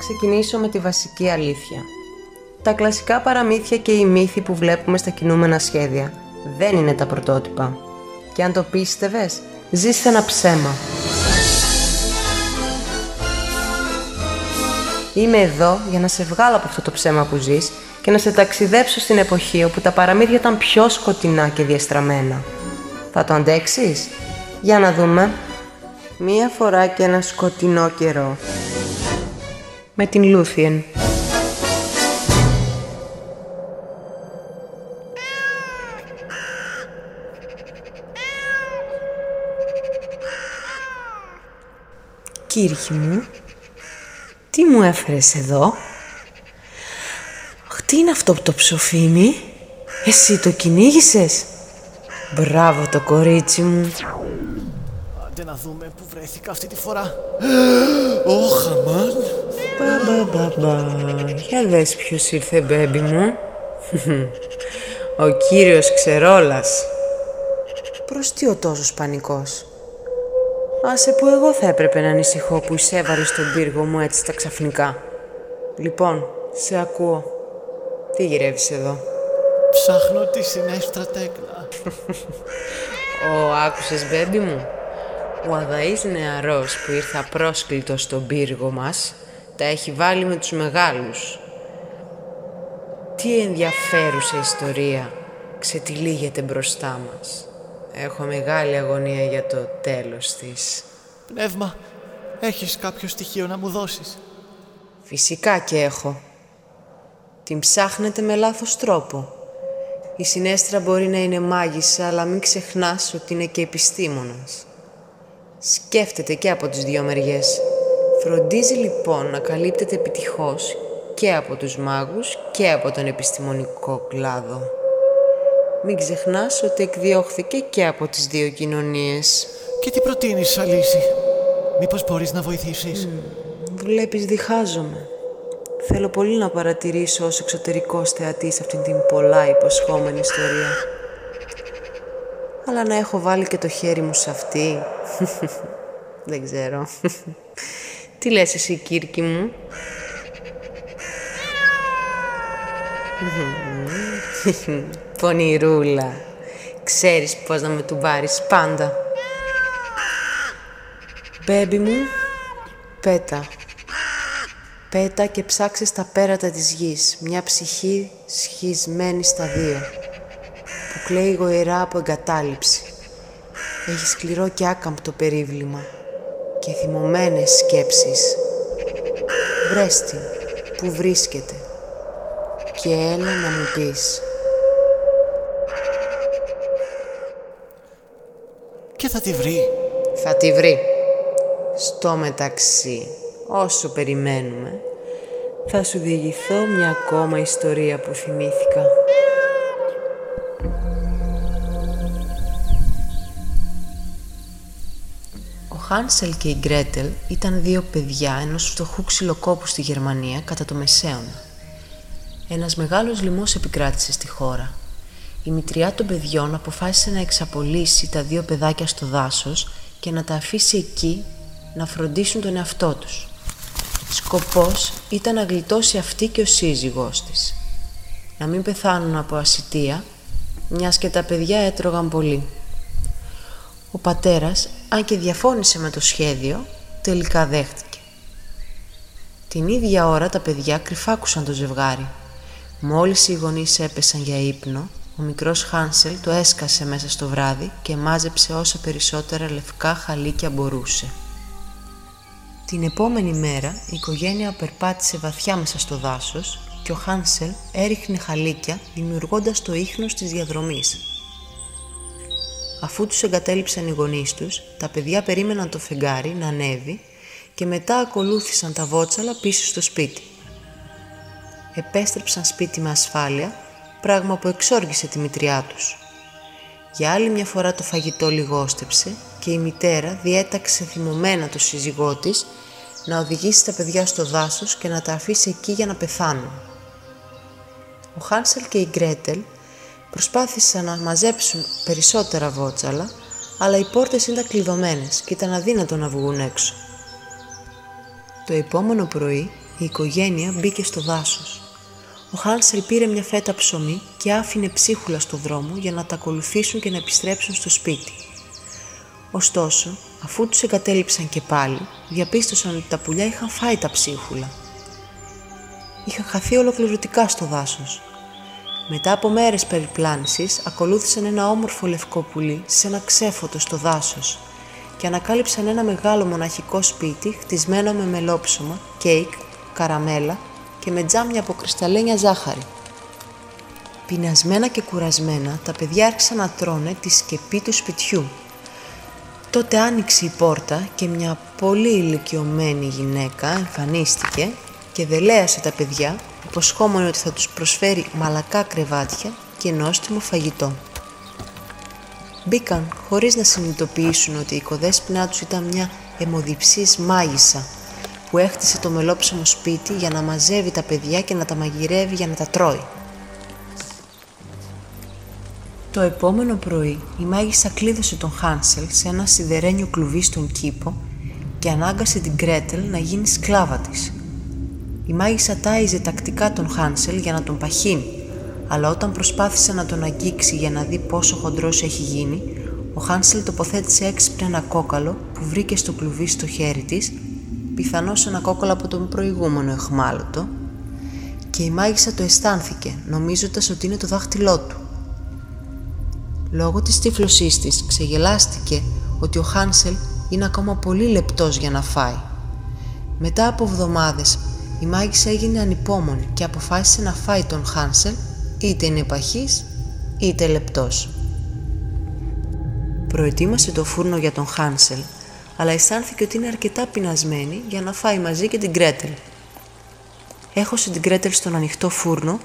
ξεκινήσω με τη βασική αλήθεια. Τα κλασικά παραμύθια και οι μύθοι που βλέπουμε στα κινούμενα σχέδια δεν είναι τα πρωτότυπα. Και αν το πίστευες, ζεις σε ένα ψέμα. Είμαι εδώ για να σε βγάλω από αυτό το ψέμα που ζεις και να σε ταξιδέψω στην εποχή όπου τα παραμύθια ήταν πιο σκοτεινά και διαστραμμένα. Θα το αντέξεις; Για να δούμε. Μία φορά και ένα σκοτεινό καιρό. Με την Λούθιεν. Κύριε μου, τι μου έφερες εδώ; Τι είναι αυτό το ψοφίμι; Εσύ το κυνήγησες; Μπράβο το κορίτσι μου. Άντε να δούμε που βρέθηκα αυτή τη φορά. Ωχ, αμάν. Μπα, μπα, μπα, μπα. Για δες ποιος ήρθε, μπέμπι μου. Ο κύριος Ξερόλας. Προς τι ο τόσος πανικός; Άσε που εγώ θα έπρεπε να ανησυχώ που εισέβαλε στον πύργο μου έτσι τα ξαφνικά. Λοιπόν, σε ακούω. Τι γυρεύεις εδώ; Ψάχνω τη συνέστρα τέκνα. Ω, άκουσες μπέμπι μου; Ο αδαής νεαρός που ήρθε απρόσκλητος στον πύργο μας τα έχει βάλει με τους μεγάλους. Τι ενδιαφέρουσα ιστορία ξετυλίγεται μπροστά μας. Έχω μεγάλη αγωνία για το τέλος της. Πνεύμα, έχεις κάποιο στοιχείο να μου δώσεις; Φυσικά και έχω. Την ψάχνετε με λάθος τρόπο. Η συνέστρα μπορεί να είναι μάγισσα, αλλά μην ξεχνάς ότι είναι και επιστήμονας. Σκέφτεται και από τις δύο μεριές. Φροντίζει λοιπόν να καλύπτεται επιτυχώς και από τους μάγους και από τον επιστημονικό κλάδο. Μην ξεχνάς ότι εκδιώχθηκε και από τις δύο κοινωνίες. Και τι προτείνεις, Αλύση. Μήπως μπορείς να βοηθήσεις; Βλέπεις διχάζομαι. Θέλω πολύ να παρατηρήσω ως εξωτερικός θεατής αυτήν την πολλά υποσχόμενη ιστορία. Αλλά να έχω βάλει και το χέρι μου σε αυτή. Δεν ξέρω. Τι λες εσύ, Κύρκη μου; Πονηρούλα. Ξέρεις πώς να με του πάρεις πάντα. Μπέμπι μου, πέτα. Πέτα και ψάξε στα πέρατα της γης μια ψυχή σχισμένη στα δύο που κλαίει γοηρά από εγκατάλειψη. Έχει σκληρό και άκαμπτο περίβλημα και θυμωμένες σκέψεις. Βρες την, που βρίσκεται και έλα να μου πεις. Και θα τη βρει. Θα τη βρει. Στο μεταξύ, όσο περιμένουμε, θα σου διηγηθώ μια ακόμα ιστορία που θυμήθηκα. Χάνσελ και η Γκρέτελ ήταν δύο παιδιά ενός φτωχού ξυλοκόπου στη Γερμανία κατά το Μεσαίωνα. Ένας μεγάλος λοιμός επικράτησε στη χώρα. Η μητριά των παιδιών αποφάσισε να εξαπολύσει τα δύο παιδάκια στο δάσος και να τα αφήσει εκεί να φροντίσουν τον εαυτό τους. Σκοπός ήταν να γλιτώσει αυτή και ο σύζυγός της. Να μην πεθάνουν από ασυτεία, μιας και τα παιδιά έτρωγαν πολύ. Ο πατέρας, αν και διαφώνησε με το σχέδιο, τελικά δέχτηκε. Την ίδια ώρα τα παιδιά κρυφάκουσαν το ζευγάρι. Μόλις οι γονείς έπεσαν για ύπνο, ο μικρός Χάνσελ το έσκασε μέσα στο βράδυ και μάζεψε όσα περισσότερα λευκά χαλίκια μπορούσε. Την επόμενη μέρα η οικογένεια περπάτησε βαθιά μέσα στο δάσος και ο Χάνσελ έριχνε χαλίκια δημιουργώντας το ίχνος της διαδρομής. Αφού τους εγκατέλειψαν οι γονείς τους, τα παιδιά περίμεναν το φεγγάρι να ανέβει και μετά ακολούθησαν τα βότσαλα πίσω στο σπίτι. Επέστρεψαν σπίτι με ασφάλεια, πράγμα που εξόργησε τη μητριά τους. Για άλλη μια φορά το φαγητό λιγόστεψε και η μητέρα διέταξε θυμωμένα το σύζυγό της να οδηγήσει τα παιδιά στο δάσος και να τα αφήσει εκεί για να πεθάνουν. Ο Χάνσελ και η Γκρέτελ προσπάθησαν να μαζέψουν περισσότερα βότσαλα, αλλά οι πόρτες ήταν κλειδωμένες και ήταν αδύνατο να βγουν έξω. Το επόμενο πρωί η οικογένεια μπήκε στο δάσος. Ο Χάνσελ πήρε μια φέτα ψωμί και άφηνε ψίχουλα στο δρόμο για να τα ακολουθήσουν και να επιστρέψουν στο σπίτι. Ωστόσο, αφού τους εγκατέλειψαν και πάλι, διαπίστωσαν ότι τα πουλιά είχαν φάει τα ψίχουλα. Είχαν χαθεί ολοκληρωτικά στο δάσος. Μετά από μέρες περιπλάνησης, ακολούθησαν ένα όμορφο λευκό πουλί σε ένα ξέφωτο στο δάσος και ανακάλυψαν ένα μεγάλο μοναχικό σπίτι χτισμένο με μελόψωμα, κέικ, καραμέλα και με τζάμια από κρυσταλλένια ζάχαρη. Πεινασμένα και κουρασμένα, τα παιδιά άρχισαν να τρώνε τη σκεπή του σπιτιού. Τότε άνοιξε η πόρτα και μια πολύ ηλικιωμένη γυναίκα εμφανίστηκε και δελέασε τα παιδιά, υποσχόμενη ότι θα τους προσφέρει μαλακά κρεβάτια και νόστιμο φαγητό. Μπήκαν χωρίς να συνειδητοποιήσουν ότι η οικοδέσποινά τους ήταν μια αιμοδιψής μάγισσα που έχτισε το μελόψιμο σπίτι για να μαζεύει τα παιδιά και να τα μαγειρεύει για να τα τρώει. Το επόμενο πρωί η μάγισσα κλείδωσε τον Χάνσελ σε ένα σιδερένιο κλουβί στον κήπο και ανάγκασε την Κρέτελ να γίνει σκλάβα της. Η μάγισσα τάιζε τακτικά τον Χάνσελ για να τον παχύνει, αλλά όταν προσπάθησε να τον αγγίξει για να δει πόσο χοντρός έχει γίνει, ο Χάνσελ τοποθέτησε έξυπνα ένα κόκαλο που βρήκε στο κλουβί στο χέρι της πιθανώς ένα κόκκολο από τον προηγούμενο εχμάλωτο και η μάγισσα το αισθάνθηκε νομίζοντας ότι είναι το δάχτυλό του. Λόγω της τύφλωσής της ξεγελάστηκε ότι ο Χάνσελ είναι ακόμα πολύ λεπτός για να φάει. Μετά από εβδομάδες η μάγισσα έγινε ανυπόμονη και αποφάσισε να φάει τον Χάνσελ είτε είναι παχής είτε λεπτός. Προετοίμασε το φούρνο για τον Χάνσελ αλλά αισθάνθηκε ότι είναι αρκετά πεινασμένη για να φάει μαζί και την Κρέτελ. Έχωσε την Κρέτελ στον ανοιχτό φούρνο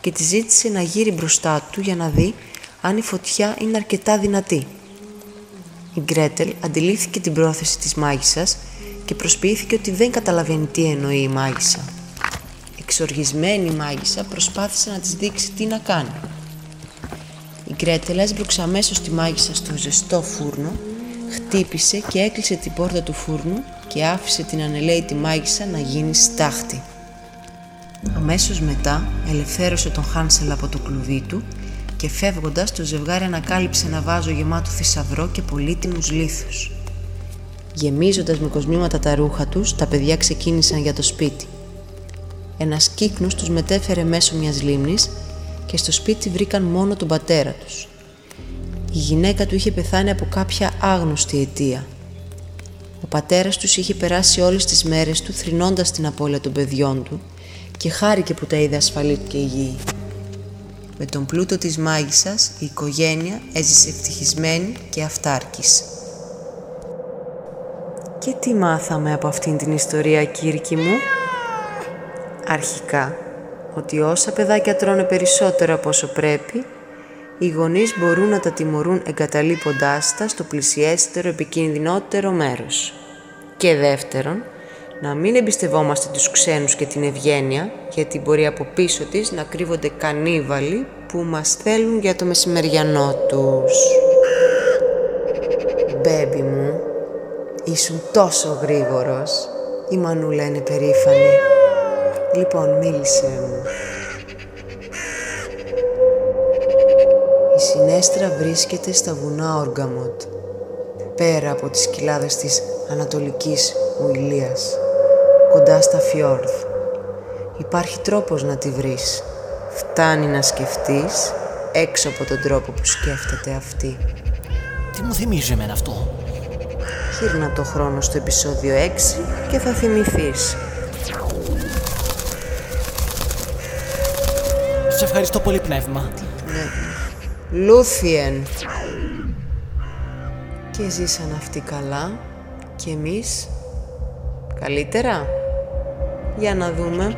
και τη ζήτησε να γύρει μπροστά του για να δει αν η φωτιά είναι αρκετά δυνατή. Η Γκρέτελ αντιλήφθηκε την πρόθεση της μάγισσας και προσποιήθηκε ότι δεν καταλαβαίνει τι εννοεί η μάγισσα. Εξοργισμένη η μάγισσα προσπάθησε να της δείξει τι να κάνει. Η Γκρέτελ έσπρωξε αμέσως τη μάγισσα στο ζεστό φούρνο χτύπησε και έκλεισε την πόρτα του φούρνου και άφησε την ανελαίτη μάγισσα να γίνει στάχτη. Αμέσως μετά ελευθέρωσε τον Χάνσελ από το κλουβί του και φεύγοντας το ζευγάρι ανακάλυψε ένα βάζο γεμάτο θησαυρό και πολύτιμους λίθους. Γεμίζοντας με κοσμήματα τα ρούχα τους, τα παιδιά ξεκίνησαν για το σπίτι. Ένας κύκνος τους μετέφερε μέσω μιας λίμνης και στο σπίτι βρήκαν μόνο τον πατέρα τους, η γυναίκα του είχε πεθάνει από κάποια άγνωστη αιτία. Ο πατέρας τους είχε περάσει όλες τις μέρες του θρυνώντας την απώλεια των παιδιών του και χάρηκε που τα είδε ασφαλή και υγιή. Με τον πλούτο της μάγισσας η οικογένεια έζησε ευτυχισμένη και αυτάρκης. Και τι μάθαμε από αυτήν την ιστορία, Κύρκη μου; Αρχικά, ότι όσα παιδάκια τρώνε περισσότερο από όσο πρέπει, οι γονείς μπορούν να τα τιμωρούν εγκαταλείποντάς τα στο πλησιέστερο επικίνδυνότερο μέρος. Και δεύτερον, να μην εμπιστευόμαστε τους ξένους και την ευγένεια, γιατί μπορεί από πίσω της να κρύβονται κανίβαλοι που μας θέλουν για το μεσημεριανό τους. Μπέμπι μου, ήσουν τόσο γρήγορος. Η Μανούλα είναι περήφανη. Λοιπόν, μίλησε μου. Συνέστρα βρίσκεται στα βουνά Όργαμοντ, πέρα από τις κοιλάδες της Ανατολικής Ουηλίας, κοντά στα Φιόρδ. Υπάρχει τρόπος να τη βρεις. Φτάνει να σκεφτείς έξω από τον τρόπο που σκέφτεται αυτή. Τι μου θυμίζει εμένα αυτό; Γύρνα το χρόνο στο επεισόδιο 6 και θα θυμηθείς. Σε ευχαριστώ πολύ πνεύμα. Λούθιεν. Και ζήσαν αυτοί καλά και εμείς καλύτερα; Για να δούμε.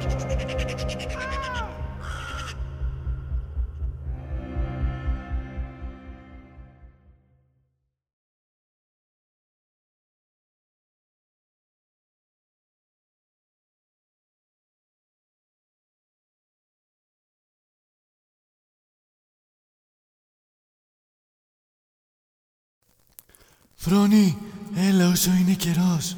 Φρόνη, έλα όσο είναι καιρός.